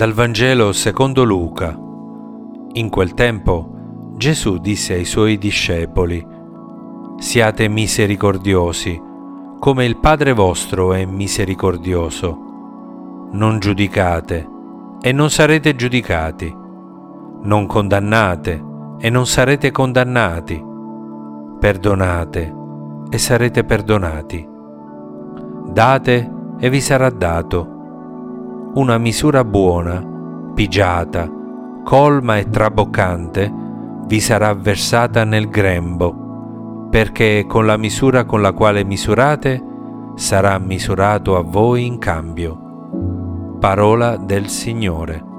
Dal Vangelo secondo Luca. In quel tempo Gesù disse ai suoi discepoli, Siate misericordiosi, come il Padre vostro è misericordioso. Non giudicate, e non sarete giudicati. Non condannate, e non sarete condannati. Perdonate, e sarete perdonati. Date, e vi sarà dato una misura buona, pigiata, colma e traboccante vi sarà versata nel grembo, perché con la misura con la quale misurate sarà misurato a voi in cambio. Parola del Signore.